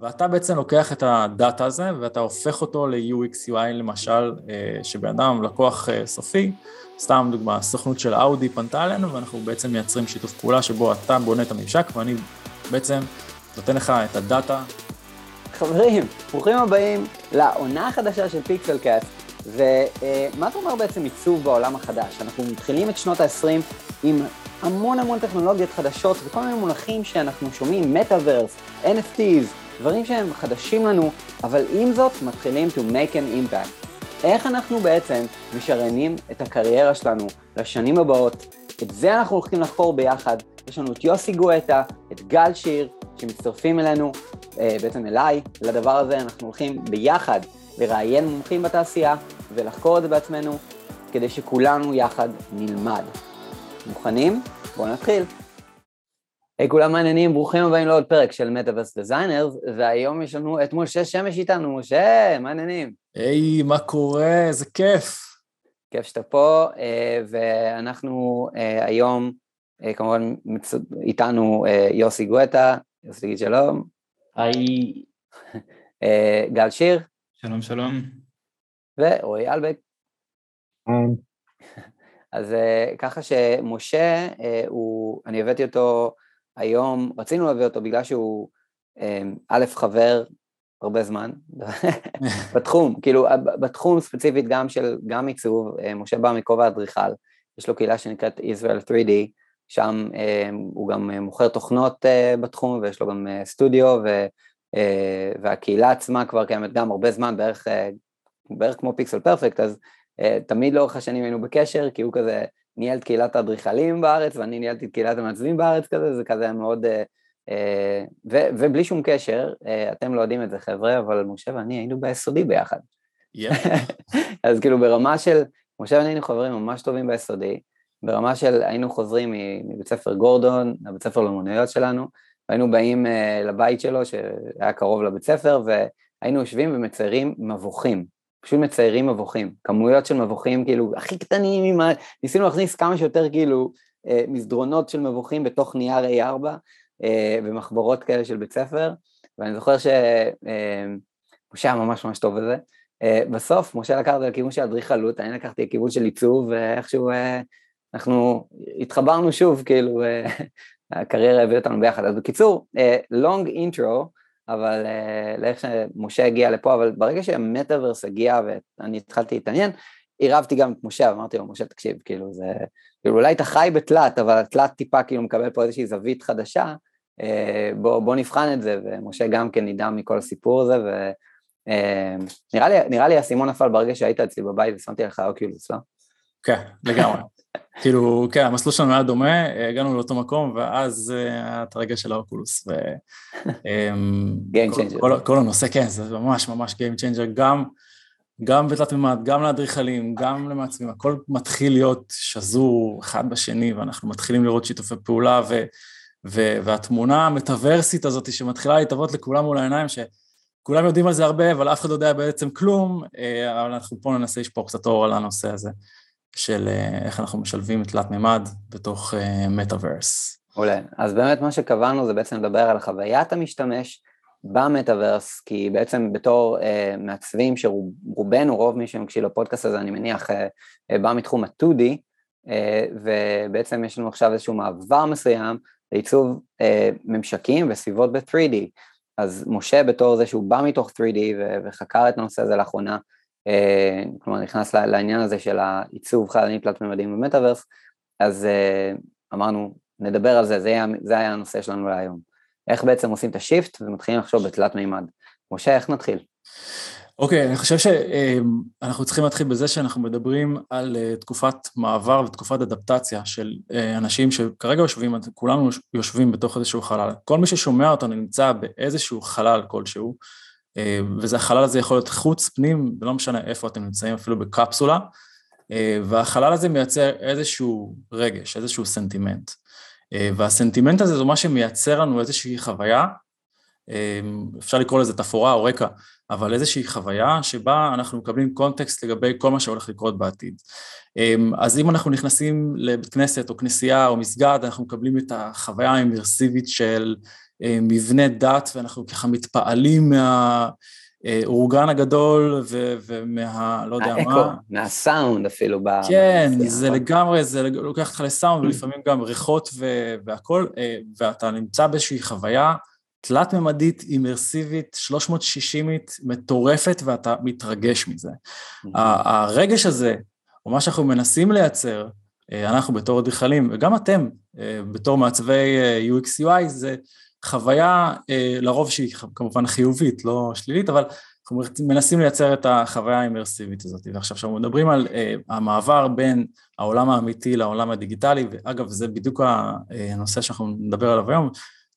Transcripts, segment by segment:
ואתה בעצם לוקח את הדאטה הזה ואתה הופך אותו ל-UX UI למשל, אה, שבן אדם, לקוח אה, סופי, סתם דוגמה, הסוכנות של אאודי פנתה אלינו ואנחנו בעצם מייצרים שיתוף פעולה שבו אתה בונה את הממשק ואני בעצם נותן לך את הדאטה. חברים, ברוכים הבאים לעונה החדשה של פיקסל קאסט, ומה אתה אומר בעצם עיצוב בעולם החדש? אנחנו מתחילים את שנות ה-20 עם המון המון טכנולוגיות חדשות וכל מיני מונחים שאנחנו שומעים, מטאוורס, NFTs, דברים שהם חדשים לנו, אבל עם זאת מתחילים to make an impact. איך אנחנו בעצם משריינים את הקריירה שלנו לשנים הבאות? את זה אנחנו הולכים לחקור ביחד. יש לנו את יוסי גואטה, את גל שיר, שמצטרפים אלינו, אה, בעצם אליי, לדבר הזה. אנחנו הולכים ביחד לראיין מומחים בתעשייה ולחקור את זה בעצמנו, כדי שכולנו יחד נלמד. מוכנים? בואו נתחיל. היי hey, כולם מה העניינים, ברוכים הבאים לעוד פרק של Metaverse Designers, והיום יש לנו את משה שמש איתנו, משה, מה העניינים. היי, hey, מה קורה? איזה כיף. כיף שאתה פה, אה, ואנחנו אה, היום, אה, כמובן איתנו יוסי גואטה, יוסי תגיד שלום. היי. גל שיר. שלום שלום. ורועי אלבק. אז ככה שמשה, הוא, אני הבאתי אותו היום, רצינו להביא אותו בגלל שהוא אמ, א', חבר הרבה זמן בתחום, כאילו בתחום ספציפית גם של, גם עיצוב, אה, משה בא מכובע אדריכל, יש לו קהילה שנקראת Israel 3D, שם אמ, הוא גם מוכר תוכנות אה, בתחום ויש לו גם אה, סטודיו ו, והקהילה עצמה כבר קיימת גם הרבה זמן, בערך, בערך כמו פיקסל פרפקט, אז תמיד לאורך השנים היינו בקשר, כי הוא כזה ניהל את קהילת האדריכלים בארץ ואני ניהלתי את קהילת המעצבים בארץ כזה, זה כזה מאוד... אה, אה, ו, ובלי שום קשר, אה, אתם לא יודעים את זה חבר'ה, אבל משה ואני היינו ביסודי ביחד. Yeah. אז כאילו ברמה של, משה ואני היינו חברים ממש טובים ביסודי, ברמה של היינו חוזרים מבית ספר גורדון, לבית ספר לאמוניות שלנו, והיינו באים לבית שלו שהיה קרוב לבית ספר, והיינו יושבים ומציירים מבוכים. פשוט מציירים מבוכים, כמויות של מבוכים כאילו הכי קטנים, עם ה... ניסינו להכניס כמה שיותר כאילו אה, מסדרונות של מבוכים בתוך נייר A4 אה, ומחברות כאלה של בית ספר, ואני זוכר שמשה אה, ממש ממש טוב בזה. בסוף משה לקח את זה לכיוון של אדריכלות, אני לקחתי לכיוון של עיצוב, ואיכשהו אנחנו התחברנו שוב, כאילו הקריירה הביאה אותנו ביחד. אז בקיצור, long intro, אבל uh, לאיך שמשה הגיע לפה, אבל ברגע שהמטאוורס הגיע ואני התחלתי להתעניין, עירבתי גם את משה, אמרתי לו, משה תקשיב, כאילו זה, כאילו אולי אתה חי בתלת, אבל התלת טיפה כאילו מקבל פה איזושהי זווית חדשה, uh, בוא, בוא נבחן את זה, ומשה גם כן נדהם מכל הסיפור הזה, ונראה uh, לי, לי האסימון נפל ברגע שהיית אצלי בבית ושמתי לך אוקיולוס, לא? כן, לגמרי. כאילו, כן, המסלול שלנו היה דומה, הגענו לאותו מקום, ואז אה, היה את הרגע של האוקולוס. ו... אמ, Game changer. כל, כל הנושא, כן, זה ממש ממש Game changer, גם, גם בתלת מימד, גם לאדריכלים, גם למעצבים, הכל מתחיל להיות שזור אחד בשני, ואנחנו מתחילים לראות שיתופי פעולה, ו, ו, והתמונה המטאוורסית הזאת שמתחילה להתהוות לכולם מול העיניים, שכולם יודעים על זה הרבה, אבל אף אחד לא יודע בעצם כלום, אה, אבל אנחנו פה ננסה לשפור קצת אור על הנושא הזה. של אה, איך אנחנו משלבים תלת מימד בתוך מטאוורס. אה, מעולה. אז באמת מה שקבענו זה בעצם לדבר על חוויית המשתמש במטאוורס, כי בעצם בתור uh, מעצבים שרובנו, רוב מי שמקשיב לפודקאסט הזה, אני מניח, uh, uh, בא מתחום ה-2D, uh, ובעצם יש לנו עכשיו איזשהו מעבר מסוים לעיצוב uh, ממשקים וסביבות ב-3D. אז משה בתור זה שהוא בא מתוך 3D וחקר את הנושא הזה לאחרונה, אה, כלומר נכנס לעניין הזה של העיצוב חללים תלת מימדים במטאוורס, אז אה, אמרנו נדבר על זה, זה היה, זה היה הנושא שלנו להיום. איך בעצם עושים את השיפט ומתחילים לחשוב בתלת מימד. משה, איך נתחיל? אוקיי, okay, אני חושב שאנחנו צריכים להתחיל בזה שאנחנו מדברים על אה, תקופת מעבר ותקופת אדפטציה של אנשים שכרגע יושבים, כולנו יושבים בתוך איזשהו חלל. כל מי ששומע אותנו נמצא באיזשהו חלל כלשהו, אה, וזה החלל הזה יכול להיות חוץ, פנים, ולא משנה איפה אתם נמצאים, אפילו בקפסולה, אה, והחלל הזה מייצר איזשהו רגש, איזשהו סנטימנט. אה, והסנטימנט הזה זה מה שמייצר לנו איזושהי חוויה, אפשר לקרוא לזה תפאורה או רקע, אבל איזושהי חוויה שבה אנחנו מקבלים קונטקסט לגבי כל מה שהולך לקרות בעתיד. אז אם אנחנו נכנסים לבית כנסת או כנסייה או מסגד, אנחנו מקבלים את החוויה האימרסיבית של מבנה דת ואנחנו ככה מתפעלים מה... האורגן הגדול ו- ומה, לא יודע האקו, מה. מהסאונד אפילו. כן, זה לגמרי, זה לוקח אותך לסאונד ולפעמים גם ריחות ו- והכל, ואתה נמצא באיזושהי חוויה תלת-ממדית, אימרסיבית, 360ית, מטורפת, ואתה מתרגש מזה. הרגש הזה, או מה שאנחנו מנסים לייצר, אנחנו בתור אדריכלים, וגם אתם, בתור מעצבי UX UI, זה חוויה לרוב שהיא כמובן חיובית, לא שלילית, אבל אנחנו מנסים לייצר את החוויה האימרסיבית הזאת. ועכשיו, כשאנחנו מדברים על המעבר בין העולם האמיתי לעולם הדיגיטלי, ואגב, זה בדיוק הנושא שאנחנו נדבר עליו היום,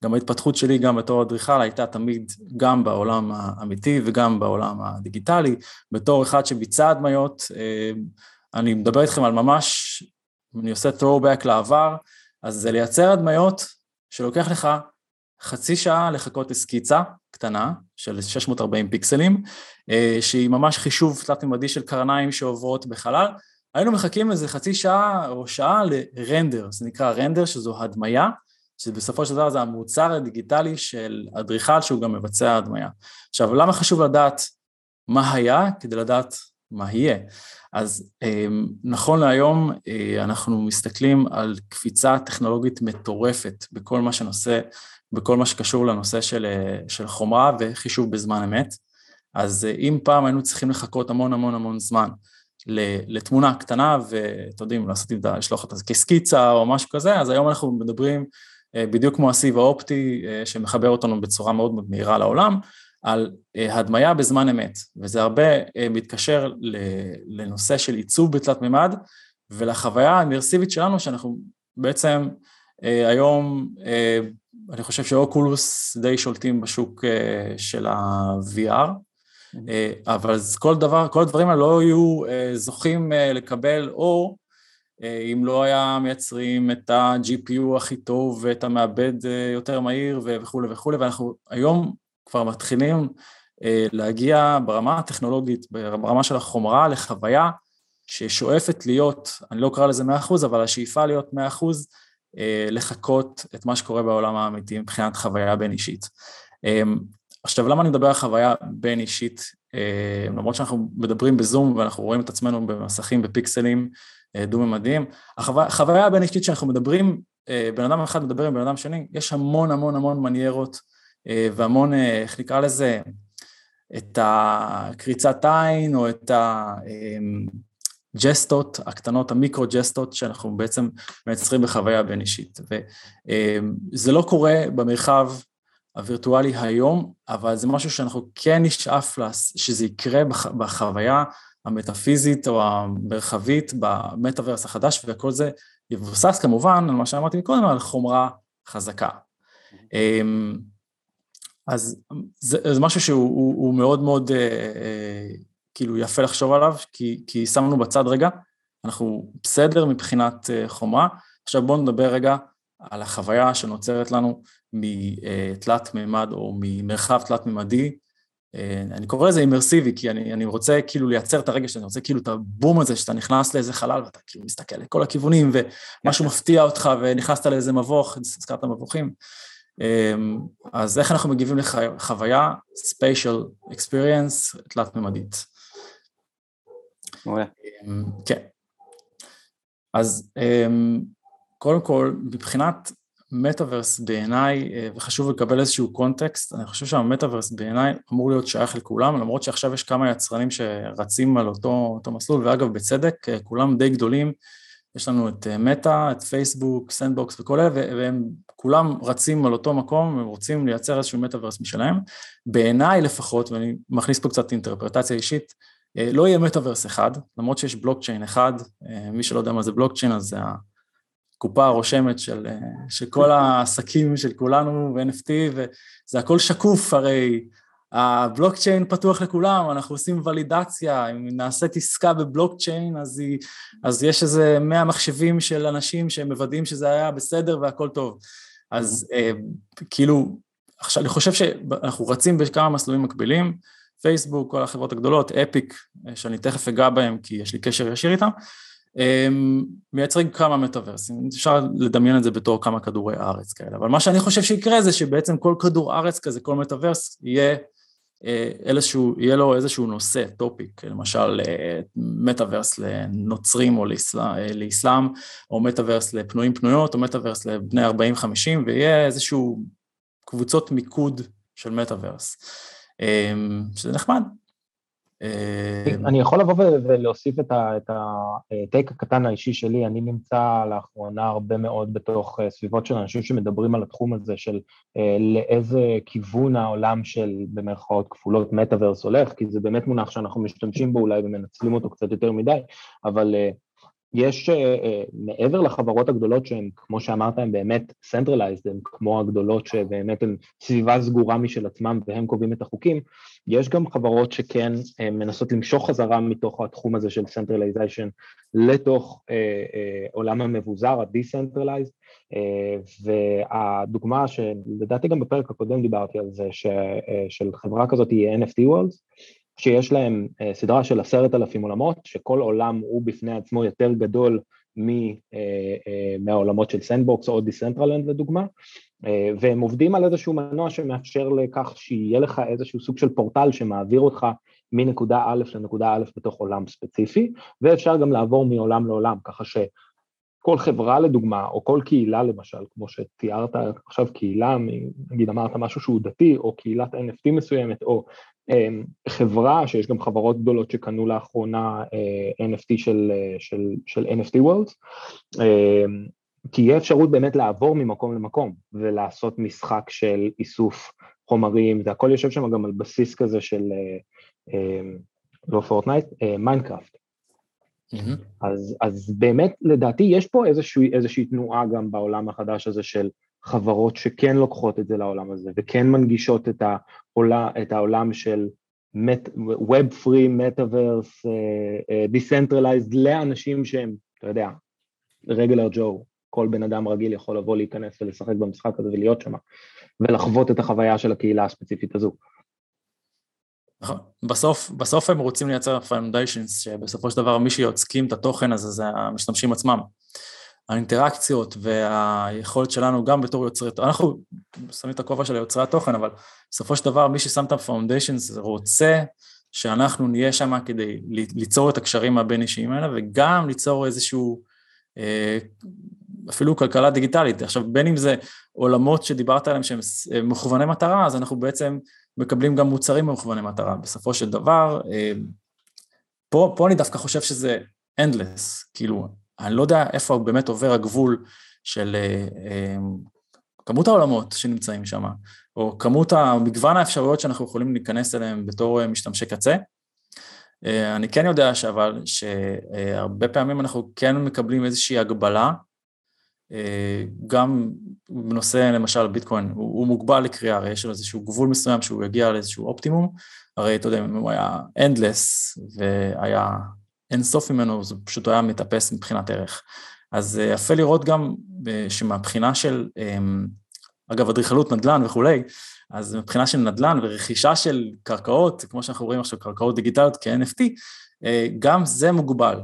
גם ההתפתחות שלי, גם בתור אדריכל, הייתה תמיד גם בעולם האמיתי וגם בעולם הדיגיטלי. בתור אחד שביצע הדמיות, אני מדבר איתכם על ממש, אני עושה throwback לעבר, אז זה לייצר הדמיות שלוקח לך חצי שעה לחכות לסקיצה קטנה של 640 פיקסלים, שהיא ממש חישוב תלת-ממדי של קרניים שעוברות בחלל. היינו מחכים איזה חצי שעה או שעה לרנדר, זה נקרא רנדר, שזו הדמיה, שבסופו של דבר זה המוצר הדיגיטלי של אדריכל שהוא גם מבצע הדמיה. עכשיו, למה חשוב לדעת מה היה? כדי לדעת מה יהיה. אז נכון להיום אנחנו מסתכלים על קפיצה טכנולוגית מטורפת בכל מה שנושא, בכל מה שקשור לנושא של, של חומרה וחישוב בזמן אמת. אז אם פעם היינו צריכים לחכות המון המון המון זמן לתמונה קטנה, ואתם יודעים, לעשות את זה, לשלוח אותה כסקיצה או משהו כזה, אז היום אנחנו מדברים בדיוק כמו הסיב האופטי שמחבר אותנו בצורה מאוד מהירה לעולם, על הדמיה בזמן אמת, וזה הרבה מתקשר לנושא של עיצוב בתלת מימד, ולחוויה האמרסיבית שלנו שאנחנו בעצם היום, אני חושב שאוקולוס די שולטים בשוק של ה-VR, אבל כל דבר, כל הדברים האלה לא היו זוכים לקבל אור אם לא היה מייצרים את ה-GPU הכי טוב ואת המעבד יותר מהיר וכולי וכולי, ואנחנו היום כבר מתחילים להגיע ברמה הטכנולוגית, ברמה של החומרה, לחוויה ששואפת להיות, אני לא אקרא לזה 100%, אבל השאיפה להיות 100%, לחקות את מה שקורה בעולם האמיתי מבחינת חוויה בין אישית. עכשיו, למה אני מדבר על חוויה בין אישית? למרות שאנחנו מדברים בזום ואנחנו רואים את עצמנו במסכים, בפיקסלים, דו-ממדיים. החוויה הבין אישית שאנחנו מדברים, בן אדם אחד מדבר עם בן אדם שני, יש המון המון המון מניירות והמון, איך נקרא לזה, את הקריצת עין או את הג'סטות הקטנות, המיקרו-ג'סטות שאנחנו בעצם מייצרים בחוויה בין אישית. וזה לא קורה במרחב הווירטואלי היום, אבל זה משהו שאנחנו כן נשאף שזה יקרה בחוויה המטאפיזית או המרחבית במטאוורס החדש, וכל זה יבוסס כמובן על מה שאמרתי קודם, על חומרה חזקה. אז זה, זה משהו שהוא הוא, הוא מאוד מאוד אה, כאילו יפה לחשוב עליו, כי, כי שמנו בצד רגע, אנחנו בסדר מבחינת אה, חומרה. עכשיו בואו נדבר רגע על החוויה שנוצרת לנו מתלת מימד או ממרחב תלת מימדי, אני קורא לזה אימרסיבי, כי אני, אני רוצה כאילו לייצר את הרגש, אני רוצה כאילו את הבום הזה, שאתה נכנס לאיזה חלל ואתה כאילו מסתכל לכל הכיוונים, ומשהו מפתיע אותך ונכנסת לאיזה מבוך, הזכרת מבוכים. אז איך אנחנו מגיבים לחוויה, spatial experience, תלת-ממדית. כן. אז קודם כל, מבחינת מטאוורס בעיניי, וחשוב לקבל איזשהו קונטקסט, אני חושב שהמטאוורס בעיניי אמור להיות שייך לכולם, למרות שעכשיו יש כמה יצרנים שרצים על אותו, אותו מסלול, ואגב בצדק, כולם די גדולים, יש לנו את מטא, את פייסבוק, Sandbox וכל אלה, והם כולם רצים על אותו מקום, הם רוצים לייצר איזשהו מטאוורס משלהם. בעיניי לפחות, ואני מכניס פה קצת אינטרפרטציה אישית, לא יהיה מטאוורס אחד, למרות שיש בלוקצ'יין אחד, מי שלא יודע מה זה בלוקצ'יין, אז זה הקופה הרושמת של, של כל העסקים של כולנו ו-NFT, וזה הכל שקוף, הרי הבלוקצ'יין פתוח לכולם, אנחנו עושים ולידציה, אם נעשית עסקה בבלוקצ'יין, אז, היא, אז יש איזה 100 מחשבים של אנשים שמוודאים שזה היה בסדר והכל טוב. אז אה, כאילו, עכשיו, אני חושב שאנחנו רצים בכמה מסלולים מקבילים, פייסבוק, כל החברות הגדולות, Epic, שאני תכף אגע בהם כי יש לי קשר ישיר איתם, מייצרים כמה מטאוורסים, אפשר לדמיין את זה בתור כמה כדורי ארץ כאלה, אבל מה שאני חושב שיקרה זה שבעצם כל כדור ארץ כזה, כל מטאוורס, יהיה איזשהו, יהיה לו איזשהו נושא, topic, למשל מטאוורס לנוצרים או לאסלאם, או מטאוורס לפנויים פנויות, או מטאוורס לבני 40-50, ויהיה איזשהו קבוצות מיקוד של מטאוורס, שזה נחמד. אני יכול לבוא ולהוסיף את הטייק הקטן האישי שלי, אני נמצא לאחרונה הרבה מאוד בתוך סביבות של אנשים שמדברים על התחום הזה של לאיזה כיוון העולם של במרכאות כפולות מטאוורס הולך, כי זה באמת מונח שאנחנו משתמשים בו אולי ומנצלים אותו קצת יותר מדי, אבל יש מעבר לחברות הגדולות שהן, כמו שאמרת, הן באמת centralized, הן כמו הגדולות שבאמת הן סביבה סגורה משל עצמם והם קובעים את החוקים, יש גם חברות שכן מנסות למשוך חזרה מתוך התחום הזה של centralization לתוך עולם המבוזר, ה-decentralized, והדוגמה שלדעתי גם בפרק הקודם דיברתי על זה, של חברה כזאת היא NFT Worlds, שיש להם סדרה של עשרת אלפים עולמות, שכל עולם הוא בפני עצמו יותר גדול מהעולמות של Sandbox או Decentraland לדוגמה, והם עובדים על איזשהו מנוע שמאפשר לכך שיהיה לך איזשהו סוג של פורטל שמעביר אותך מנקודה א' לנקודה א' בתוך עולם ספציפי, ואפשר גם לעבור מעולם לעולם, ככה שכל חברה לדוגמה, או כל קהילה למשל, כמו שתיארת עכשיו קהילה, נגיד אמרת משהו שהוא דתי, או קהילת NFT מסוימת, או חברה, שיש גם חברות גדולות שקנו לאחרונה NFT של, של, של NFT Worlds, תהיה אפשרות באמת לעבור ממקום למקום ולעשות משחק של איסוף חומרים, זה הכל יושב שם גם על בסיס כזה של, לא פורטנייט, מיינקראפט. Mm-hmm. אז, אז באמת לדעתי יש פה איזושהי, איזושהי תנועה גם בעולם החדש הזה של חברות שכן לוקחות את זה לעולם הזה וכן מנגישות את, העולה, את העולם של Web Three, Metaverse, uh, Decentralized לאנשים שהם, אתה יודע, regular Joe, כל בן אדם רגיל יכול לבוא להיכנס ולשחק במשחק הזה ולהיות שם ולחוות את החוויה של הקהילה הספציפית הזו. נכון, בסוף, בסוף הם רוצים לייצר foundations שבסופו של דבר מי שיוצקים את התוכן הזה זה המשתמשים עצמם. האינטראקציות והיכולת שלנו גם בתור יוצרי, אנחנו שמים את הכובע של יוצרי התוכן, אבל בסופו של דבר מי ששם את הפאונדיישנס רוצה שאנחנו נהיה שם כדי ליצור את הקשרים הבין אישיים האלה וגם ליצור איזשהו אה, אפילו כלכלה דיגיטלית. עכשיו בין אם זה עולמות שדיברת עליהם שהם מכווני מטרה, אז אנחנו בעצם מקבלים גם מוצרים מכווני מטרה. בסופו של דבר, אה, פה, פה אני דווקא חושב שזה endless, כאילו אני לא יודע איפה באמת עובר הגבול של אה, אה, כמות העולמות שנמצאים שם, או כמות המגוון האפשרויות שאנחנו יכולים להיכנס אליהם בתור אה, משתמשי קצה. אני כן יודע שאבל, שהרבה פעמים אנחנו כן מקבלים איזושהי הגבלה, גם בנושא למשל ביטקוין, הוא, הוא מוגבל לקריאה, הרי יש לו איזשהו גבול מסוים שהוא יגיע לאיזשהו אופטימום, הרי אתה יודע, אם הוא היה endless והיה אין סוף ממנו, זה פשוט היה מתאפס מבחינת ערך. אז אה, יפה לראות גם אה, שמבחינה של, אמ, אגב, אדריכלות נדל"ן וכולי, אז מבחינה של נדל"ן ורכישה של קרקעות, כמו שאנחנו רואים עכשיו, קרקעות דיגיטליות כ-NFT, אה, גם זה מוגבל,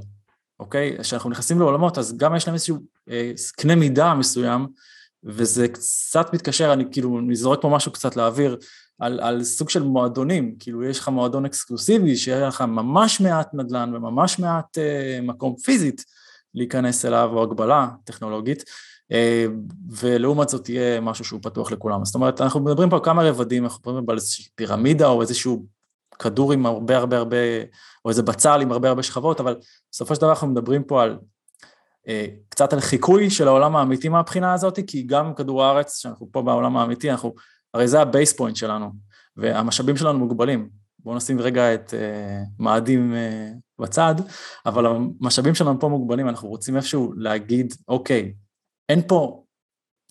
אוקיי? כשאנחנו נכנסים לעולמות, אז גם יש להם איזשהו קנה מידה מסוים, וזה קצת מתקשר, אני כאילו, זורק פה משהו קצת לאוויר, על, על סוג של מועדונים, כאילו יש לך מועדון אקסקלוסיבי שיהיה לך ממש מעט נדל"ן וממש מעט uh, מקום פיזית להיכנס אליו או הגבלה טכנולוגית, uh, ולעומת זאת תהיה משהו שהוא פתוח לכולם. זאת אומרת, אנחנו מדברים פה על כמה רבדים, אנחנו מדברים על איזושהי פירמידה או איזשהו כדור עם הרבה הרבה הרבה, או איזה בצל עם הרבה הרבה שכבות, אבל בסופו של דבר אנחנו מדברים פה על uh, קצת על חיקוי של העולם האמיתי מהבחינה הזאת, כי גם כדור הארץ, שאנחנו פה בעולם האמיתי, אנחנו הרי זה ה base point שלנו, והמשאבים שלנו מוגבלים. בואו נשים רגע את uh, מאדים uh, בצד, אבל המשאבים שלנו פה מוגבלים, אנחנו רוצים איפשהו להגיד, אוקיי, אין פה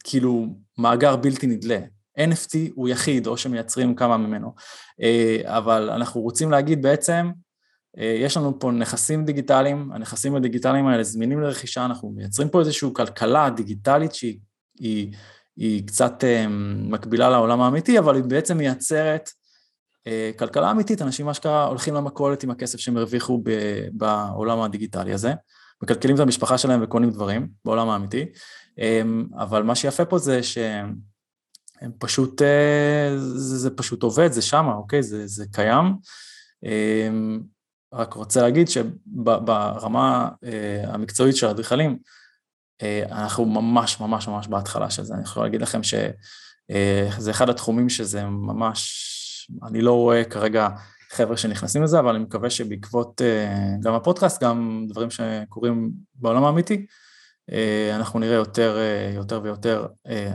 כאילו מאגר בלתי נדלה, NFT הוא יחיד, או שמייצרים כמה ממנו, uh, אבל אנחנו רוצים להגיד בעצם, uh, יש לנו פה נכסים דיגיטליים, הנכסים הדיגיטליים האלה זמינים לרכישה, אנחנו מייצרים פה איזושהי כלכלה דיגיטלית שהיא היא קצת אה, מקבילה לעולם האמיתי, אבל היא בעצם מייצרת אה, כלכלה אמיתית, אנשים אשכרה הולכים למכולת עם הכסף שהם הרוויחו בעולם הדיגיטלי הזה, מקלקלים את המשפחה שלהם וקונים דברים בעולם האמיתי, אבל מה שיפה פה זה שהם פשוט, זה, זה פשוט עובד, זה שמה, אוקיי? זה, זה קיים. רק רוצה להגיד שברמה המקצועית של האדריכלים, אנחנו ממש ממש ממש בהתחלה של זה, אני יכול להגיד לכם שזה אחד התחומים שזה ממש, אני לא רואה כרגע חבר'ה שנכנסים לזה, אבל אני מקווה שבעקבות גם הפודקאסט, גם דברים שקורים בעולם האמיתי, אנחנו נראה יותר, יותר ויותר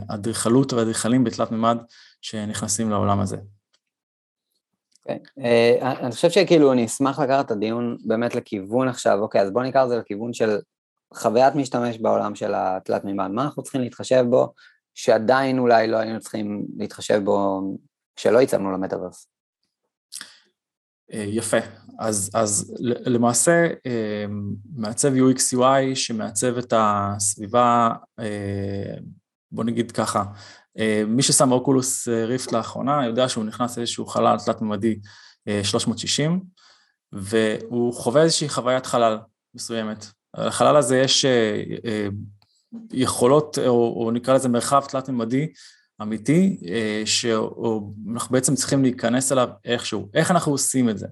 אדריכלות ואדריכלים בתלת מימד שנכנסים לעולם הזה. כן, אני חושב שכאילו אני אשמח לקחת את הדיון באמת לכיוון עכשיו, אוקיי, אז בואו ניקח את זה לכיוון של חוויית משתמש בעולם של התלת מימד, מה אנחנו צריכים להתחשב בו, שעדיין אולי לא היינו צריכים להתחשב בו כשלא הצבנו למטאוורס. אה, יפה, אז, אז למעשה אה, מעצב UX UI שמעצב את הסביבה, אה, בוא נגיד ככה, מי ששם אוקולוס ריפט לאחרונה יודע שהוא נכנס לאיזשהו חלל תלת-ממדי 360 והוא חווה איזושהי חוויית חלל מסוימת. לחלל הזה יש יכולות, או, או נקרא לזה מרחב תלת-ממדי אמיתי, אה, שאנחנו בעצם צריכים להיכנס אליו איכשהו. איך אנחנו עושים את זה?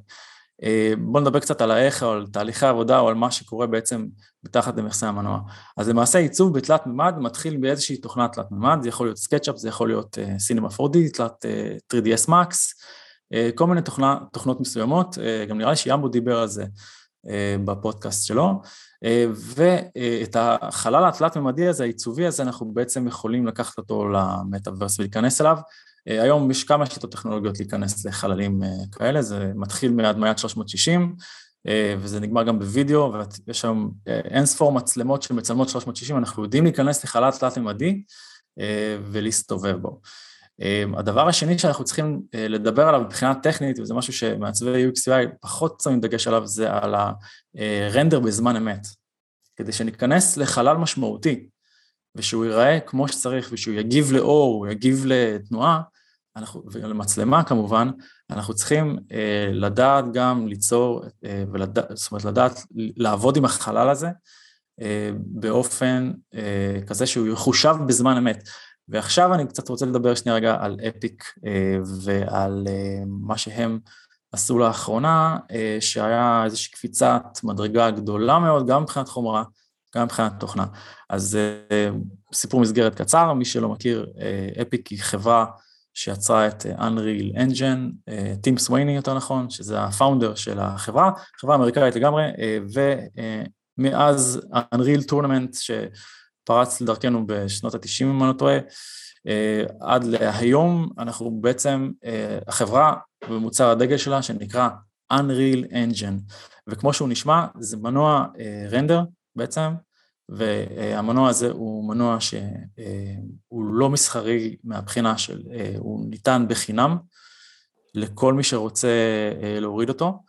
אה, בואו נדבר קצת על האיך, או על תהליכי עבודה, או על מה שקורה בעצם מתחת למכסה המנוע. אז למעשה עיצוב בתלת מימד מתחיל באיזושהי תוכנה תלת מימד, זה יכול להיות סקצ'אפ, זה יכול להיות סינמה 4D, תלת 3DS Max, כל מיני תוכנה, תוכנות מסוימות, גם נראה לי שיאמבו דיבר על זה בפודקאסט שלו. ואת החלל התלת-ממדי הזה, העיצובי הזה, אנחנו בעצם יכולים לקחת אותו למטאוורס ולהיכנס אליו. היום יש כמה שיטות טכנולוגיות להיכנס לחללים כאלה, זה מתחיל מהדמיית 360, וזה נגמר גם בווידאו, ויש היום אין ספור מצלמות שמצלמות 360, אנחנו יודעים להיכנס לחלל תלת-ממדי ולהסתובב בו. הדבר השני שאנחנו צריכים לדבר עליו מבחינה טכנית, וזה משהו שמעצבי UX/UI פחות שמים דגש עליו, זה על הרנדר בזמן אמת. כדי שניכנס לחלל משמעותי, ושהוא ייראה כמו שצריך, ושהוא יגיב לאור, הוא יגיב לתנועה, אנחנו, ולמצלמה כמובן, אנחנו צריכים אה, לדעת גם ליצור, אה, ולדעת, זאת אומרת לדעת לעבוד עם החלל הזה אה, באופן אה, כזה שהוא יחושב בזמן אמת. ועכשיו אני קצת רוצה לדבר שנייה רגע על אפיק אה, ועל אה, מה שהם עשו לאחרונה, אה, שהיה איזושהי קפיצת מדרגה גדולה מאוד, גם מבחינת חומרה, גם מבחינת תוכנה. אז סיפור מסגרת קצר, מי שלא מכיר, אפיק היא חברה שיצרה את Unreal Engine, טים סווייני יותר נכון, שזה הפאונדר של החברה, חברה אמריקאית לגמרי, ומאז Unreal Tournament, פרץ לדרכנו בשנות ה-90 אם אני לא טועה, אה, עד להיום אנחנו בעצם, אה, החברה במוצר הדגל שלה שנקרא Unreal Engine, וכמו שהוא נשמע זה מנוע רנדר אה, בעצם, והמנוע הזה הוא מנוע שהוא לא מסחרי מהבחינה של, הוא ניתן בחינם לכל מי שרוצה להוריד אותו,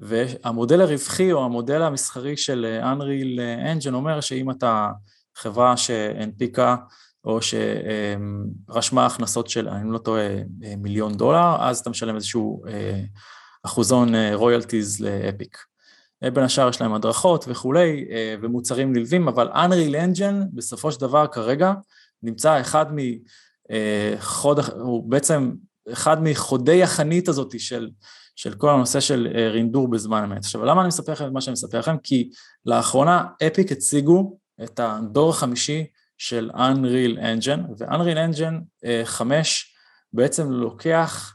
והמודל הרווחי או המודל המסחרי של Unreal Engine אומר שאם אתה חברה שהנפיקה או שרשמה הכנסות של, אני לא טועה, מיליון דולר, אז אתה משלם איזשהו אה, אחוזון רויאלטיז אה, לאפיק. בין השאר יש להם הדרכות וכולי, אה, ומוצרים נלווים, אבל Unreal Engine בסופו של דבר כרגע נמצא אחד מחוד, הוא בעצם אחד מחודי החנית הזאת של, של כל הנושא של רינדור בזמן אמת. עכשיו, למה אני מספר לכם את מה שאני מספר לכם? כי לאחרונה אפיק הציגו את הדור החמישי של Unreal Engine, ו-Unreal Engine 5 אה, בעצם לוקח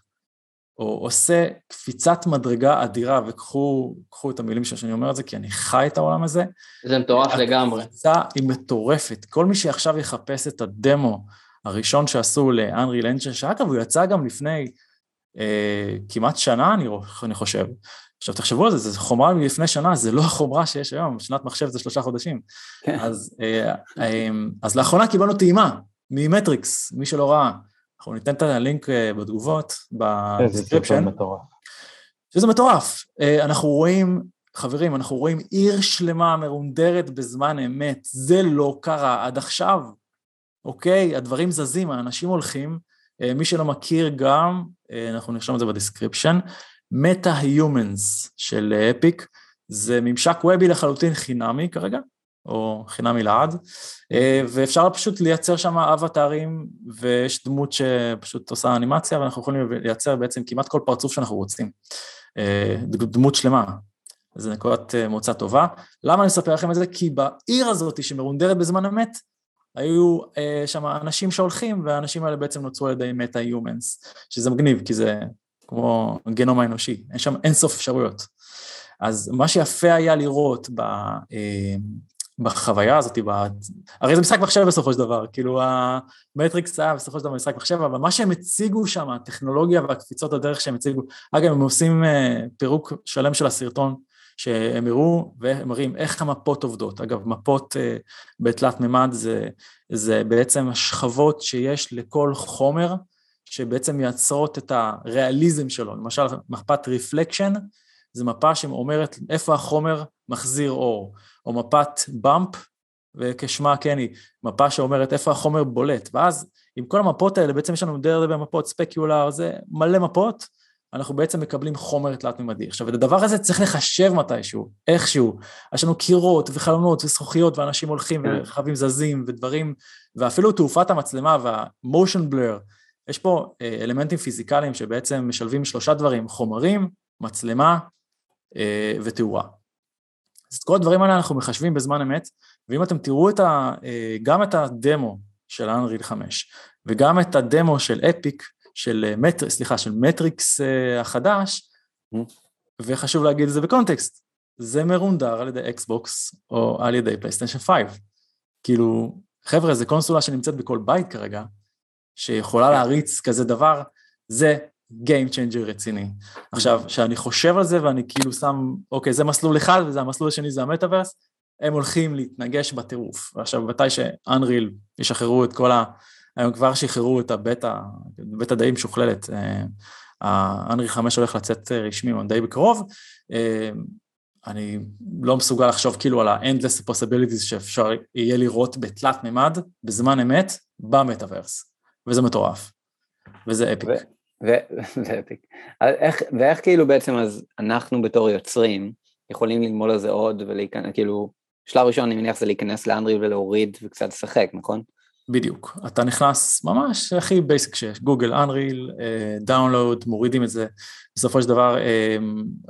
או עושה קפיצת מדרגה אדירה, וקחו את המילים שאני אומר את זה, כי אני חי את העולם הזה. זה מטורף לגמרי. הקפיצה היא מטורפת. כל מי שעכשיו יחפש את הדמו הראשון שעשו ל-Unreal Engine, שאגב, הוא יצא גם לפני אה, כמעט שנה, אני, אני חושב. עכשיו תחשבו על זה, זו חומרה מלפני שנה, זה לא החומרה שיש היום, שנת מחשב זה שלושה חודשים. כן. אז, אה, אה, אז לאחרונה קיבלנו טעימה ממטריקס, מי שלא ראה, אנחנו ניתן את הלינק אה, בתגובות, ב description. שזה מטורף. אנחנו רואים, חברים, אנחנו רואים עיר שלמה מרונדרת בזמן אמת, זה לא קרה עד עכשיו, אוקיי? הדברים זזים, האנשים הולכים, מי שלא מכיר גם, אנחנו נרשום את זה ב description, MetaHumans של Epic, זה ממשק וובי לחלוטין חינמי כרגע, או חינם מלעד, אה, ואפשר פשוט לייצר שם אבטארים, ויש דמות שפשוט עושה אנימציה, ואנחנו יכולים לייצר בעצם כמעט כל פרצוף שאנחנו רוצים. אה, דמות שלמה. זו נקודת מוצא טובה. למה אני מספר לכם את זה? כי בעיר הזאת שמרונדרת בזמן אמת, היו שם אנשים שהולכים, והאנשים האלה בעצם נוצרו על ידי מטה-יומנס, שזה מגניב, כי זה כמו הגנום האנושי, אין שם אינסוף אפשרויות. אז מה שיפה היה לראות ב, אה, בחוויה הזאת, ב... הרי זה משחק מחשב בסופו של דבר, כאילו המטריקס היה בסופו של דבר משחק מחשב, אבל מה שהם הציגו שם, הטכנולוגיה והקפיצות הדרך שהם הציגו, אגב, הם עושים אה, פירוק שלם של הסרטון, שהם הראו והם מראים איך המפות עובדות. אגב, מפות uh, בתלת מימד זה, זה בעצם השכבות שיש לכל חומר, שבעצם מייצרות את הריאליזם שלו. למשל, מפת רפלקשן, זו מפה שאומרת איפה החומר מחזיר אור, או מפת באמפ, וכשמה כן היא, מפה שאומרת איפה החומר בולט, ואז עם כל המפות האלה, בעצם יש לנו די הרבה מפות, ספקיולר, זה מלא מפות, אנחנו בעצם מקבלים חומר תלת-ממדי. עכשיו, את הדבר הזה צריך לחשב מתישהו, איכשהו. יש לנו קירות וחלונות וזכוכיות, ואנשים הולכים כן. ורכבים זזים ודברים, ואפילו תעופת המצלמה והמושן בלר, יש פה אה, אלמנטים פיזיקליים שבעצם משלבים שלושה דברים, חומרים, מצלמה אה, ותאורה. אז את כל הדברים האלה אנחנו מחשבים בזמן אמת, ואם אתם תראו את ה, אה, גם את הדמו של Unreal 5 וגם את הדמו של Epic, של מטר, סליחה, של מטריקס החדש, mm-hmm. וחשוב להגיד את זה בקונטקסט, זה מרונדר על ידי אקסבוקס או על ידי פלייסטיישן 5. כאילו, חבר'ה, זו קונסולה שנמצאת בכל בית כרגע, שיכולה כן. להריץ כזה דבר, זה Game Changer רציני. עכשיו, כשאני חושב על זה ואני כאילו שם, אוקיי, זה מסלול אחד וזה המסלול השני זה המטאוורס, הם הולכים להתנגש בטירוף. עכשיו, מתי שאנריל ישחררו את כל ה... היום כבר שחררו את הבטא, בטא די משוכללת. האנריל אה, 5 הולך לצאת רשמי די בקרוב. אה, אני לא מסוגל לחשוב כאילו על ה-endless possibilities שאפשר יהיה לראות בתלת מימד, בזמן אמת, במטאוורס. וזה מטורף. וזה אפיק. זה אפיק. איך, ואיך כאילו בעצם אז אנחנו בתור יוצרים יכולים ללמוד על זה עוד ולהיכנס, כאילו, שלב ראשון אני מניח זה להיכנס ל Unreal ולהוריד וקצת לשחק, נכון? בדיוק, אתה נכנס ממש הכי basic שיש, גוגל, Unreal, download, מורידים את זה. בסופו של דבר, אה,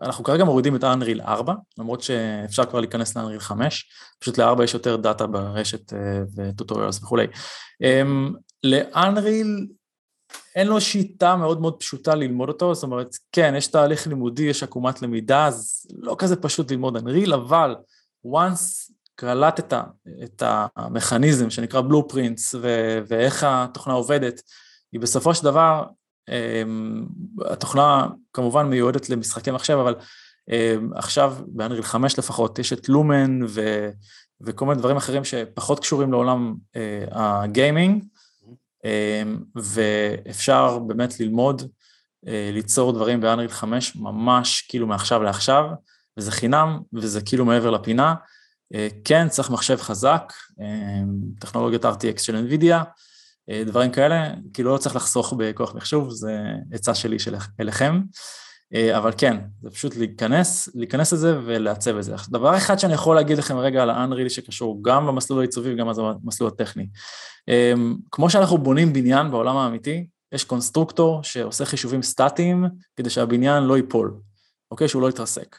אנחנו כרגע מורידים את אנריל 4, למרות שאפשר כבר להיכנס לאנריל 5, פשוט ל-4 יש יותר דאטה ברשת אה, וטוטוריאלס וכולי. לאנריל אין לו שיטה מאוד מאוד פשוטה ללמוד אותו, זאת אומרת, כן, יש תהליך לימודי, יש עקומת למידה, אז לא כזה פשוט ללמוד אנריל, אבל once קלטת את המכניזם שנקרא בלופרינטס ואיך התוכנה עובדת, היא בסופו של דבר, אמ, התוכנה כמובן מיועדת למשחקי מחשב, אבל אמ, עכשיו באנריל 5 לפחות יש את לומן ו, וכל מיני דברים אחרים שפחות קשורים לעולם אה, הגיימינג, ואפשר באמת ללמוד, אה, ליצור דברים באנריל 5 ממש כאילו מעכשיו לעכשיו, וזה חינם וזה כאילו מעבר לפינה. אה, כן, צריך מחשב חזק, אמ, טכנולוגיית RTX של NVIDIA, אה, דברים כאלה, כאילו לא צריך לחסוך בכוח מחשוב, זה עצה שלי של, אבל כן, זה פשוט להיכנס, להיכנס לזה ולעצב את זה. דבר אחד שאני יכול להגיד לכם רגע על ה Unreal שקשור גם במסלול העיצובי וגם במסלול הטכני. אמ, כמו שאנחנו בונים בניין בעולם האמיתי, יש קונסטרוקטור שעושה חישובים סטטיים כדי שהבניין לא ייפול, אוקיי? שהוא לא יתרסק,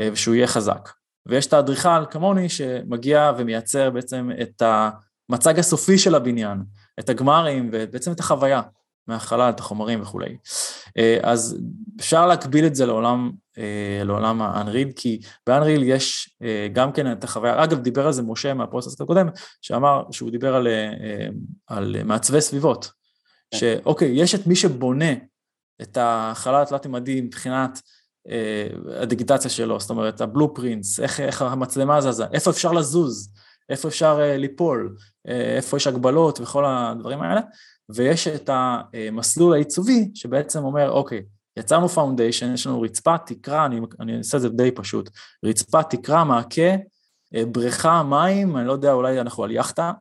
אה, ושהוא יהיה חזק. ויש את האדריכל כמוני שמגיע ומייצר בעצם את המצג הסופי של הבניין, את הגמרים ובעצם את החוויה מהחלל, את החומרים וכולי. אה, אז אפשר להקביל את זה לעולם, אה, לעולם האנריל, כי באנריל יש אה, גם כן את החוויה, אגב דיבר על זה משה מהפרוסס הקודם, שאמר שהוא דיבר על, על מעצבי סביבות, כן. שאוקיי, יש את מי שבונה את החלל התלת-ממדי מבחינת הדיגיטציה שלו, זאת אומרת ה blueprints, איך, איך המצלמה זזה, איפה אפשר לזוז, איפה אפשר ליפול, איפה יש הגבלות וכל הדברים האלה, ויש את המסלול העיצובי שבעצם אומר, אוקיי, יצרנו foundation, יש לנו רצפה, תקרה, אני, אני אעשה את זה די פשוט, רצפה, תקרה, מעקה, אה, בריכה, מים, אני לא יודע, אולי אנחנו על יאכטה,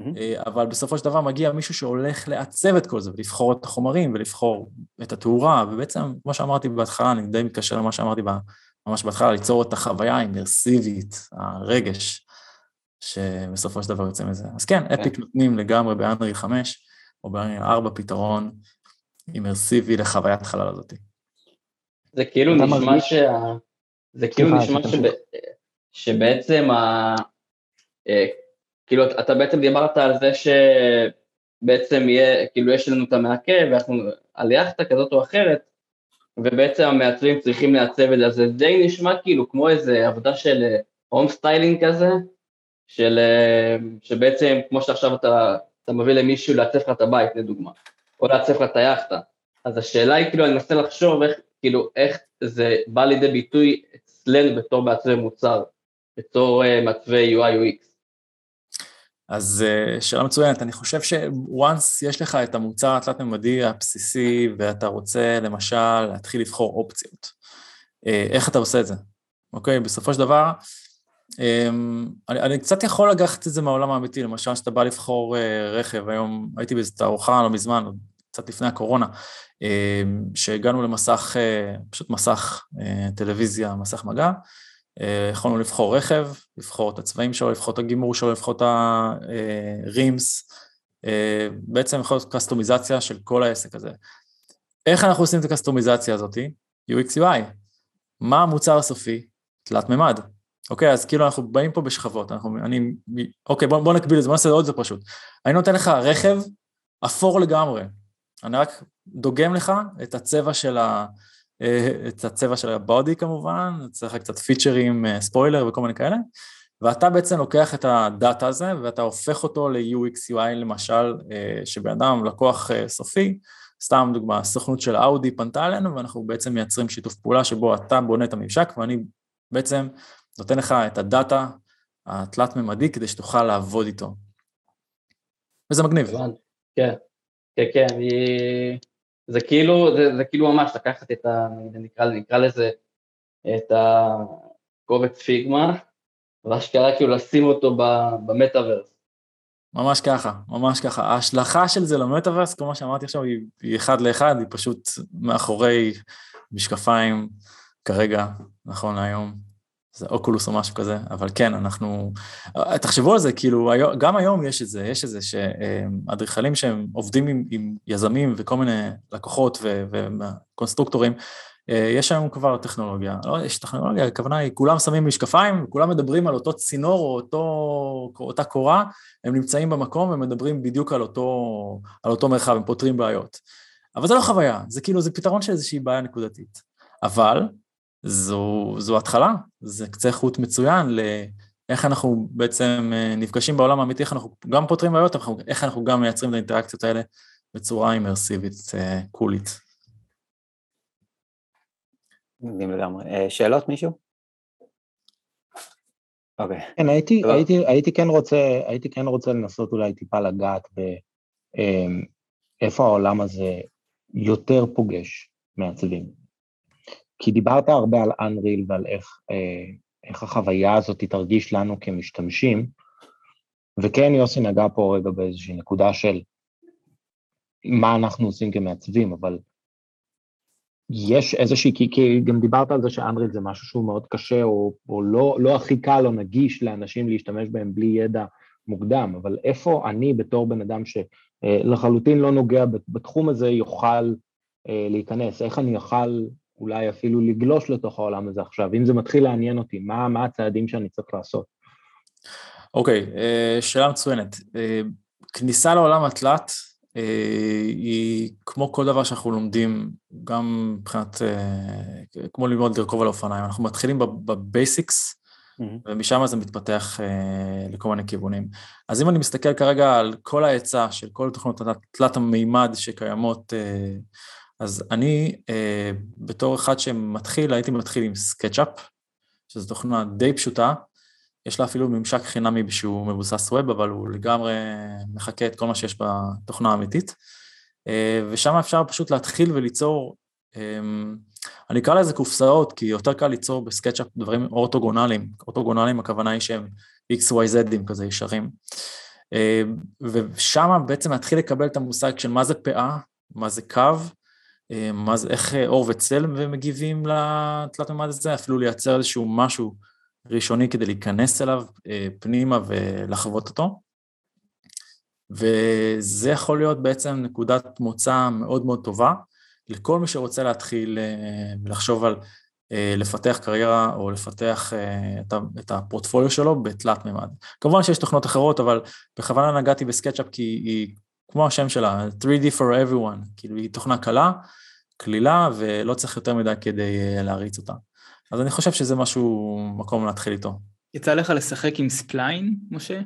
mm-hmm. אבל בסופו של דבר מגיע מישהו שהולך לעצב את כל זה ולבחור את החומרים ולבחור את התאורה, ובעצם, כמו שאמרתי בהתחלה, אני די מתקשר למה שאמרתי ממש בהתחלה, ליצור את החוויה האימרסיבית, הרגש שבסופו של דבר יוצא מזה. אז כן, אפיק נותנים לגמרי באנרי 5 או באנרי 4 פתרון אימרסיבי לחוויית החלל הזאת. זה כאילו נשמע שה... זה כאילו נשמע שבעצם ה... אה, כאילו אתה בעצם דיברת על זה שבעצם יהיה, כאילו יש לנו את המעכב ואנחנו על יאכטה כזאת או אחרת ובעצם המעצבים צריכים לעצב את זה, אז זה די נשמע כאילו כמו איזה עבודה של home אה, styling כזה, של, אה, שבעצם כמו שעכשיו אתה, אתה מביא למישהו לעצב לך את הבית לדוגמה, או לעצב לך את היאכטה, אז השאלה היא כאילו אני מנסה לחשוב איך, כאילו איך זה בא לידי ביטוי אצלנו בתור מעצבי מוצר, בתור uh, מעצבי UI UX. אז uh, שאלה מצוינת, אני חושב ש-once יש לך את המוצר התלת-ממדי הבסיסי ואתה רוצה למשל להתחיל לבחור אופציות, uh, איך אתה עושה את זה? אוקיי, בסופו של דבר, אני, אני קצת יכול לקחת את זה מהעולם האמיתי, למשל כשאתה בא לבחור uh, רכב, היום הייתי באיזו תערוכה לא מזמן, קצת לפני הקורונה, שהגענו למסך, פשוט מסך טלוויזיה, מסך מגע, אה, יכולנו לבחור רכב, לבחור את הצבעים שלו, לבחור את הגימור שלו, לבחור את הרימס, אה, בעצם יכול להיות קסטומיזציה של כל העסק הזה. איך אנחנו עושים את הקסטומיזציה הזאת? UX UI. מה המוצר הסופי? תלת מימד. אוקיי, אז כאילו אנחנו באים פה בשכבות, אנחנו, אני, אוקיי, בוא, בוא נקביל את זה, בוא נעשה עוד זה פשוט. אני נותן לך רכב אפור לגמרי, אני רק דוגם לך את הצבע של ה... אה, את הצבע של הבודי כמובן, צריך קצת פיצ'רים, אה, ספוילר וכל מיני כאלה, ואתה בעצם לוקח את הדאטה הזה ואתה הופך אותו ל-UX UI למשל, אה, שבן אדם, לקוח סופי, סתם דוגמה, הסוכנות של אאודי פנתה אלינו ואנחנו בעצם מייצרים שיתוף פעולה שבו אתה בונה את הממשק ואני בעצם נותן לך את הדאטה התלת-ממדי כדי שתוכל לעבוד איתו. וזה מגניב. כן, כן, כן, זה כאילו, זה, זה כאילו ממש לקחת את ה... נקרא, נקרא לזה את הקובץ פיגמה, ואשכרה כאילו לשים אותו במטאוורס. ממש ככה, ממש ככה. ההשלכה של זה למטאוורס, כמו שאמרתי עכשיו, היא, היא אחד לאחד, היא פשוט מאחורי משקפיים כרגע, נכון להיום. זה אוקולוס או משהו כזה, אבל כן, אנחנו... תחשבו על זה, כאילו, גם היום יש את זה, יש את זה שאדריכלים שהם עובדים עם, עם יזמים וכל מיני לקוחות וקונסטרוקטורים, יש היום כבר טכנולוגיה, לא, יש טכנולוגיה, הכוונה היא, כולם שמים משקפיים, כולם מדברים על אותו צינור או אותו, אותה קורה, הם נמצאים במקום ומדברים בדיוק על אותו, על אותו מרחב, הם פותרים בעיות. אבל זה לא חוויה, זה כאילו, זה פתרון של איזושהי בעיה נקודתית. אבל זו, זו התחלה, זה קצה חוט מצוין לאיך אנחנו בעצם אה, נפגשים בעולם האמיתי, איך אנחנו גם פותרים בעיות, איך אנחנו גם מייצרים את האינטראקציות האלה בצורה אימרסיבית, אה, קולית. מדהים לגמרי. אה, שאלות מישהו? אוקיי. כן, הייתי, הייתי, הייתי, כן רוצה, הייתי כן רוצה לנסות אולי טיפה לגעת באיפה העולם הזה יותר פוגש מעצבים. כי דיברת הרבה על אנריל ועל איך, אה, איך החוויה הזאת תרגיש לנו כמשתמשים, וכן יוסי נגע פה רגע באיזושהי נקודה של מה אנחנו עושים כמעצבים, אבל יש איזושהי, כי, כי גם דיברת על זה שאנריל זה משהו שהוא מאוד קשה, או, או לא, לא הכי קל או נגיש לאנשים להשתמש בהם בלי ידע מוקדם, אבל איפה אני בתור בן אדם שלחלוטין לא נוגע בתחום הזה יוכל אה, להיכנס, איך אני אוכל אולי אפילו לגלוש לתוך העולם הזה עכשיו, אם זה מתחיל לעניין אותי, מה, מה הצעדים שאני צריך לעשות? אוקיי, okay, אה, שאלה מצוינת. אה, כניסה לעולם התלת אה, היא כמו כל דבר שאנחנו לומדים, גם מבחינת, כמו ללמוד לרכוב על האופניים, אנחנו מתחילים בבייסיקס, mm-hmm. ומשם זה מתפתח לכל מיני כיוונים. אז אם אני מסתכל כרגע על כל ההיצע של כל תוכנות התלת המימד שקיימות אז אני, אה, בתור אחד שמתחיל, הייתי מתחיל עם סקצ'אפ, שזו תוכנה די פשוטה, יש לה אפילו ממשק חינמי שהוא מבוסס ווב, אבל הוא לגמרי מחקה את כל מה שיש בתוכנה האמיתית, אה, ושם אפשר פשוט להתחיל וליצור, אה, אני אקרא לזה קופסאות, כי יותר קל ליצור בסקצ'אפ דברים אורתוגונליים, אורתוגונליים הכוונה היא שהם XYZים כזה ישרים. אה, ושם בעצם להתחיל לקבל את המושג של מה זה פאה, מה זה קו, מה זה, איך אה, אור וצל מגיבים לתלת מימד הזה, אפילו לייצר איזשהו משהו ראשוני כדי להיכנס אליו פנימה ולחוות אותו. וזה יכול להיות בעצם נקודת מוצא מאוד מאוד טובה לכל מי שרוצה להתחיל לחשוב על לפתח קריירה או לפתח את הפורטפוליו שלו בתלת מימד. כמובן שיש תוכנות אחרות, אבל בכוונה נגעתי ב SketchUp כי היא, כמו השם שלה, 3D for everyone, כאילו היא תוכנה קלה, קלילה, ולא צריך יותר מדי כדי להריץ אותה. אז אני חושב שזה משהו, מקום להתחיל איתו. יצא לך לשחק עם Spline, משה?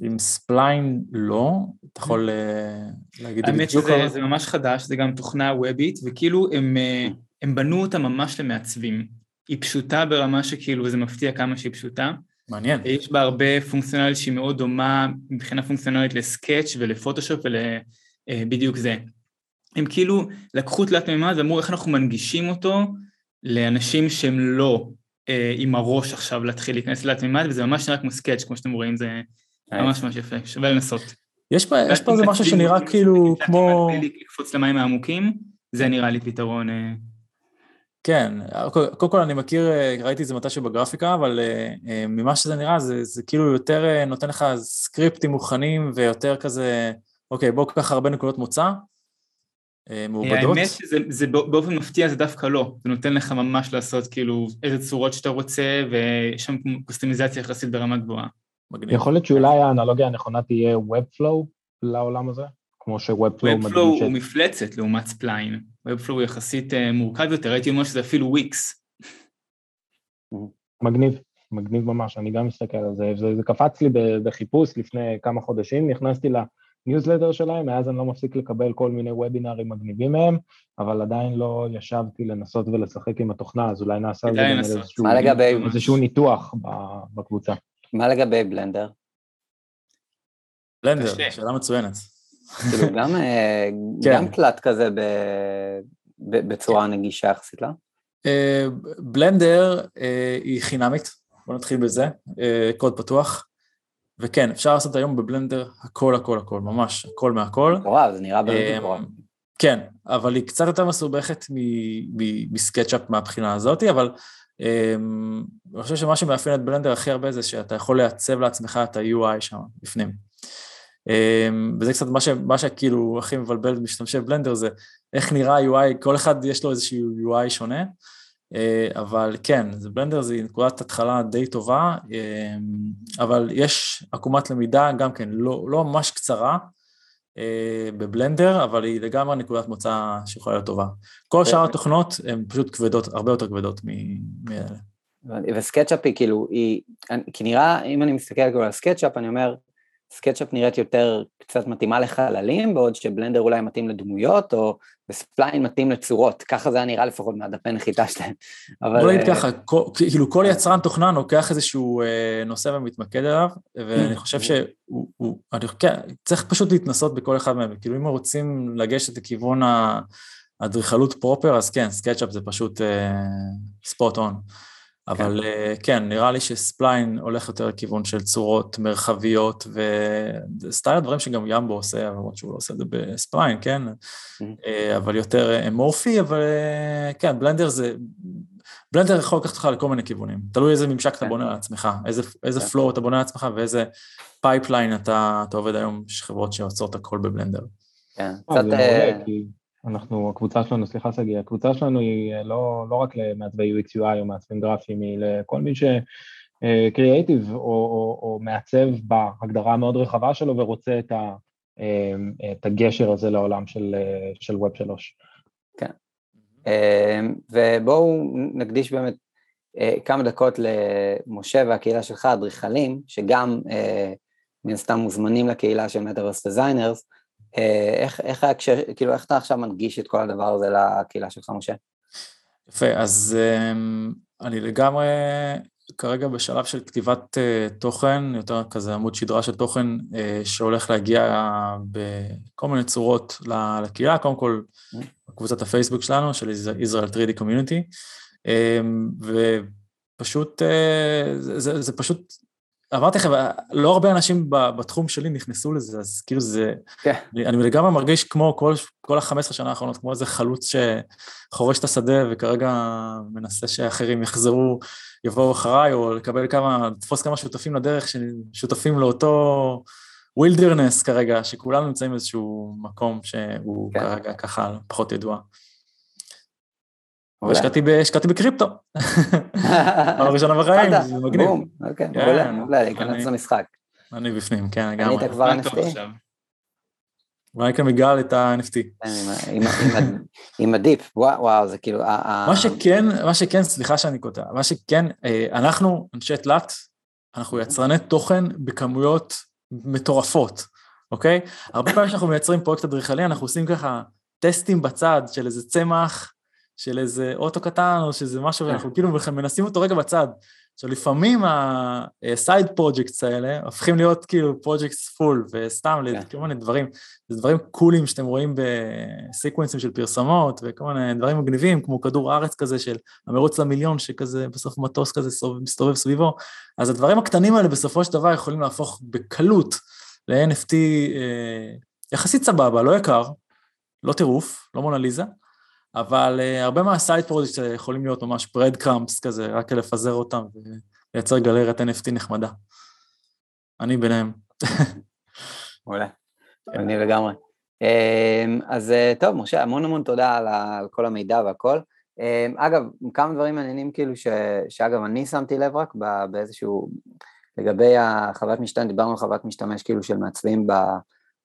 עם Spline לא, אתה יכול להגיד את זה בדיוק? האמת שזה ממש חדש, זה גם תוכנה וובית, וכאילו הם, הם בנו אותה ממש למעצבים. היא פשוטה ברמה שכאילו זה מפתיע כמה שהיא פשוטה. מעניין. יש בה הרבה פונקציונלית שהיא מאוד דומה מבחינה פונקציונלית לסקאץ' ולפוטושופ ולבדיוק זה. הם כאילו לקחו תלת מימד ואמרו איך אנחנו מנגישים אותו לאנשים שהם לא אה, עם הראש עכשיו להתחיל להיכנס לתלת מימד וזה ממש נראה כמו סקאץ' כמו שאתם רואים זה ממש ממש יפה, שווה לנסות. יש פה איזה משהו שנראה כאילו כמו... לקפוץ למים העמוקים, זה נראה לי פתרון. אה, כן, קודם כל אני מכיר, ראיתי את זה מתישהו בגרפיקה, אבל אה, ממה שזה נראה, זה, זה כאילו יותר נותן לך סקריפטים מוכנים ויותר כזה, אוקיי, בוא קח הרבה נקודות מוצא, מעובדות. האמת שזה באופן מפתיע זה דווקא לא, זה נותן לך ממש לעשות כאילו איזה צורות שאתה רוצה, ויש שם קוסטומיזציה יחסית ברמה גבוהה. מגניב. יכול להיות שאולי האנלוגיה הנכונה תהיה Webflow לעולם הזה? כמו ש Webflow מדהים. Webflow הוא מפלצת לעומת Spline. Webflow הוא יחסית אה, מורכב יותר, הייתי אומר שזה אפילו וויקס. מגניב, מגניב ממש, אני גם מסתכל על זה. זה, זה קפץ לי בחיפוש לפני כמה חודשים, נכנסתי לניוזלטר שלהם, מאז אני לא מפסיק לקבל כל מיני וובינארים מגניבים מהם, אבל עדיין לא ישבתי לנסות ולשחק עם התוכנה, אז אולי נעשה איזשהו, איזשהו ניתוח בקבוצה. מה לגבי בלנדר? בלנדר, שאלה מצוינת. כאילו גם, אה, כן. גם תלת כזה ב, ב, בצורה כן. נגישה יחסית לה? אה, בלנדר אה, היא חינמית, בוא נתחיל בזה, קוד פתוח. וכן, אפשר לעשות היום בבלנדר הכל הכל הכל, ממש הכל מהכל. וואו, זה נראה באמת מטורף. כן, אבל היא קצת יותר מסובכת מסקצ'אפ מהבחינה הזאת, אבל אמ, אני חושב שמה שמאפיין את בלנדר הכי הרבה זה שאתה יכול לעצב לעצמך את ה-UI שם בפנים. אמ, וזה קצת מה, ש, מה שכאילו הכי מבלבל משתמשי בלנדר זה איך נראה UI, כל אחד יש לו איזשהו UI שונה, אבל כן, זה בלנדר זה נקודת התחלה די טובה, אמ, אבל יש עקומת למידה גם כן לא, לא ממש קצרה, אה, בבלנדר, אבל היא לגמרי נקודת מוצא שיכולה להיות טובה. כל שאר התוכנות הן פשוט כבדות, הרבה יותר כבדות מאלה. ו SketchUp היא כאילו, היא, כי נראה, אם אני מסתכל על SketchUp, אני אומר, SketchUp נראית יותר קצת מתאימה לחללים, בעוד שבלנדר אולי מתאים לדמויות, או ו Spline מתאים לצורות, ככה זה היה נראה לפחות מהדפי נחיתה שלהם. אבל... בוא נגיד ככה, כאילו כל יצרן תוכנה לוקח איזשהו אה, נושא ומתמקד עליו, ואני חושב שהוא, אני, כן, צריך פשוט להתנסות בכל אחד מהם, כאילו אם רוצים לגשת לכיוון האדריכלות proper, אז כן, SketchUp זה פשוט spot uh, on. אבל כן. אה, כן, נראה לי ש Spline הולך יותר לכיוון של צורות מרחביות, וסטייל הדברים שגם ימבו עושה, למרות שהוא לא עושה את זה ב Spline, כן? אה, אבל יותר אמורפי, אבל אה, כן, בלנדר זה... בלנדר יכול לקחת אותך לכל מיני כיוונים, תלוי איזה ממשק אתה כן. בונה לעצמך, איזה, איזה כן. flow אתה בונה לעצמך ואיזה pipeline אתה, אתה עובד היום, יש חברות שעושות הכל בבלנדר. כן, קצת... אנחנו, הקבוצה שלנו, סליחה סגי, הקבוצה שלנו היא אה, לא, לא רק למעצבי UX UI או מעצבים גרפיים, היא לכל מי שקריאייטיב אה, או, או, או מעצב בהגדרה המאוד רחבה שלו ורוצה את, ה, אה, את הגשר הזה לעולם של, של Web 3. כן, ובואו נקדיש באמת כמה דקות למשה והקהילה שלך, אדריכלים, שגם מן הסתם מוזמנים לקהילה של Metaverse Designers, אה, איך, איך ההקשר, כאילו איך אתה עכשיו מנגיש את כל הדבר הזה לקהילה שלך, משה? יפה, אז אמ, אני לגמרי כרגע בשלב של כתיבת אה, תוכן, יותר כזה עמוד שדרה של תוכן אה, שהולך להגיע בכל מיני צורות לקהילה, קודם כל בקבוצת הפייסבוק שלנו, של Israel 3D Community, אמ, ופשוט, זה, זה, זה פשוט אמרתי לכם, לא הרבה אנשים בתחום שלי נכנסו לזה, אז כאילו זה... כן. אני לגמרי מרגיש כמו כל, כל ה-15 שנה האחרונות, כמו איזה חלוץ שחורש את השדה וכרגע מנסה שאחרים יחזרו, יבואו אחריי, או לקבל כמה, לתפוס כמה שותפים לדרך ששותפים לאותו wilderness כרגע, שכולנו נמצאים באיזשהו מקום שהוא כן. כרגע ככה פחות ידוע. והשקעתי בקריפטו. פעם ראשונה בחיים, זה מגניב. בום, אוקיי, כן, מעולה, מעולה, להיכנס למשחק. אני בפנים, כן, לגמרי. קנית כבר NFT? אולי כאן מגל את ה-NFT. כן, עם הדיפ, וואו, זה כאילו... מה שכן, מה שכן, סליחה שאני קוטע, מה שכן, אה, אנחנו, אנשי תלת, אנחנו יצרני תוכן בכמויות מטורפות, אוקיי? הרבה פעמים כשאנחנו מייצרים פרויקט אדריכלי, אנחנו עושים ככה טסטים בצד של איזה צמח, של איזה אוטו קטן, או שזה משהו, ואנחנו כאילו מנסים אותו רגע בצד. עכשיו, לפעמים ה-side projects האלה הופכים להיות כאילו projects full, וסתם לכל מיני דברים, זה דברים קולים שאתם רואים בסקוונסים של פרסמות, וכל מיני דברים מגניבים, כמו כדור הארץ כזה של המרוץ למיליון, שכזה בסוף מטוס כזה מסתובב סביבו. אז הדברים הקטנים האלה בסופו של דבר יכולים להפוך בקלות ל-NFT אה, יחסית סבבה, לא יקר, לא טירוף, לא מונליזה, אבל uh, הרבה מה side product יכולים להיות ממש bread crumbs כזה, רק לפזר אותם ולייצר גלריית NFT נחמדה. אני ביניהם. מעולה, אני לגמרי. אמ, אז אה, טוב, משה, המון המון תודה על, על כל המידע והכל. אמ, אגב, כמה דברים מעניינים כאילו, ש, שאגב, אני שמתי לב רק באיזשהו, לגבי החוויית משתמש, דיברנו על חוויית משתמש כאילו של מעצבים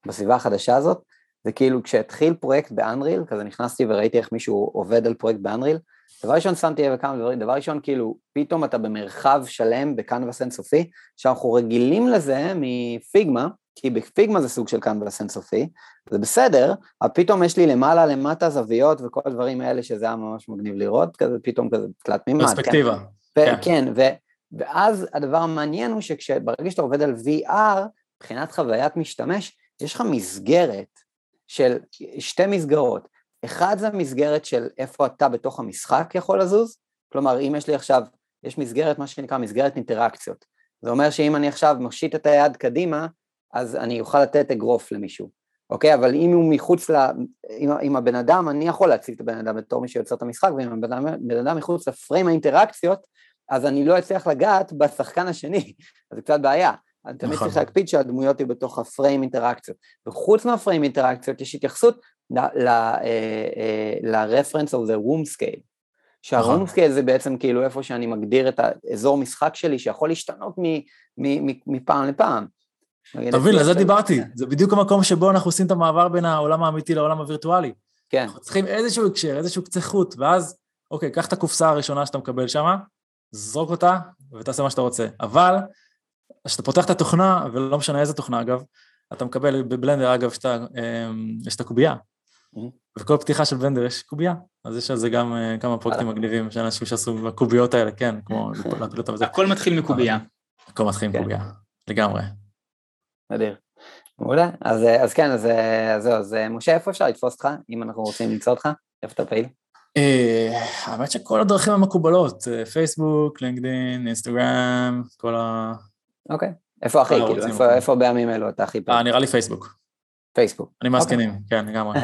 בסביבה החדשה הזאת, זה כאילו כשהתחיל פרויקט באנריל, כזה נכנסתי וראיתי איך מישהו עובד על פרויקט באנריל, דבר ראשון שמתי לב לכמה דברים, דבר ראשון כאילו פתאום אתה במרחב שלם בקנבס אינסופי, שאנחנו רגילים לזה מפיגמה, כי בפיגמה זה סוג של קנבס אינסופי, זה בסדר, אבל פתאום יש לי למעלה למטה זוויות וכל הדברים האלה שזה היה ממש מגניב לראות, כזה פתאום כזה תלת מימד. פרספקטיבה. כן, כן ו, ואז הדבר המעניין הוא שברגע שאתה עובד על VR, מבחינת חוויית משתמש, יש לך מסגרת של שתי מסגרות. אחד זה מסגרת של איפה אתה בתוך המשחק יכול לזוז, כלומר אם יש לי עכשיו, יש מסגרת, מה שנקרא מסגרת אינטראקציות. זה אומר שאם אני עכשיו מושיט את היד קדימה, אז אני אוכל לתת אגרוף למישהו, אוקיי? אבל אם הוא מחוץ ל... אם הבן אדם, אני יכול להציג את הבן אדם בתור מי שיוצר את המשחק, ואם הבן אדם, הבן אדם מחוץ לפריים האינטראקציות, אז אני לא אצליח לגעת בשחקן השני, אז זה קצת בעיה. אני תמיד נכון. צריך להקפיד שהדמויות יהיו בתוך הפריים אינטראקציות. וחוץ מהפריים אינטראקציות יש התייחסות ל-reference of the room scale. שה room נכון. scale זה בעצם כאילו איפה שאני מגדיר את האזור משחק שלי שיכול להשתנות מפעם לפעם. אתה מבין, לזה דיברתי, זה בדיוק המקום שבו אנחנו עושים את המעבר בין העולם האמיתי לעולם הווירטואלי. כן. אנחנו צריכים איזשהו הקשר, איזשהו קצה חוט, ואז, אוקיי, קח את הקופסה הראשונה שאתה מקבל שם, זרוק אותה ותעשה מה שאתה רוצה. אבל כשאתה פותח את התוכנה, ולא משנה איזה תוכנה אגב, אתה מקבל בבלנדר אגב, שאתה, אמ, יש את הקובייה. Mm-hmm. וכל פתיחה של בלנדר יש קובייה, אז יש על זה גם אה, כמה פרויקטים מגניבים של אנשים שעשו בקוביות האלה, כן, כמו להפיל אותם וזה. הכל מתחיל מקובייה. הכל מתחיל מקובייה, כן. לגמרי. נדיר. מעולה, אז, אה, אז כן, אז אה, זהו, אז משה, איפה אפשר לתפוס אותך, אם אנחנו רוצים למצוא אותך? איפה אתה פעיל? האמת שכל הדרכים המקובלות, פייסבוק, לינקדאין, אינסטגרם, כל ה... אוקיי. איפה הכי, כאילו, איפה, איפה בימים אלו אתה הכי פעם? נראה לי פייסבוק. פייסבוק. אני מהזקנים, אוקיי. כן, לגמרי.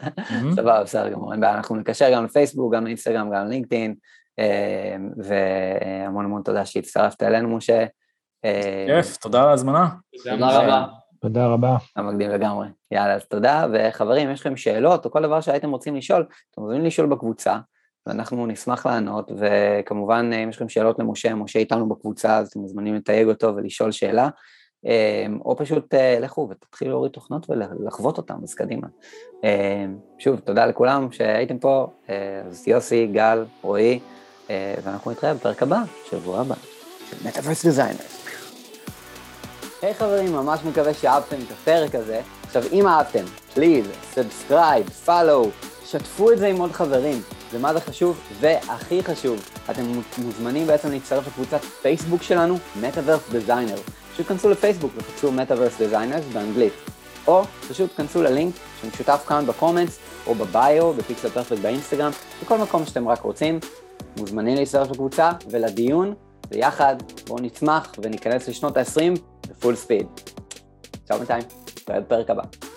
סבבה, בסדר גמור, אנחנו נקשר גם לפייסבוק, גם לאינסטגרם, גם ללינקדאין, אמ, והמון המון תודה שהצטרפת אלינו, משה. כיף, תודה על ההזמנה. תודה רבה. תודה רבה. המקדים לגמרי. יאללה, אז תודה, וחברים, יש לכם שאלות או כל דבר שהייתם רוצים לשאול, אתם מוזמנים לשאול בקבוצה. ואנחנו נשמח לענות, וכמובן אם יש לכם שאלות למשה, משה איתנו בקבוצה, אז אתם מוזמנים לתייג אותו ולשאול שאלה, אמ, או פשוט אה, לכו ותתחילו להוריד תוכנות ולחוות אותם, אז קדימה. אמ, שוב, תודה לכולם שהייתם פה, אה, אז יוסי, גל, רועי, אה, ואנחנו נתראה בפרק הבא, שבוע הבא, של Metaverse Designers. היי חברים, ממש מקווה שאהבתם את הפרק הזה. עכשיו, אם אהבתם, please, subscribe, follow, שתפו את זה עם עוד חברים. ומה זה חשוב? והכי חשוב, אתם מוזמנים בעצם להצטרף לקבוצת פייסבוק שלנו, Metaverse Designer. פשוט כנסו לפייסבוק וחפשו Metaverse Designers באנגלית. או פשוט כנסו ללינק שמשותף כאן בקומנטס, או בביו, בפיקסל פרפקט באינסטגרם, בכל מקום שאתם רק רוצים. מוזמנים להצטרף לקבוצה ולדיון, ביחד בואו נצמח וניכנס לשנות ה-20 בפול ספיד. צ'או בינתיים, נתראה בפרק הבא.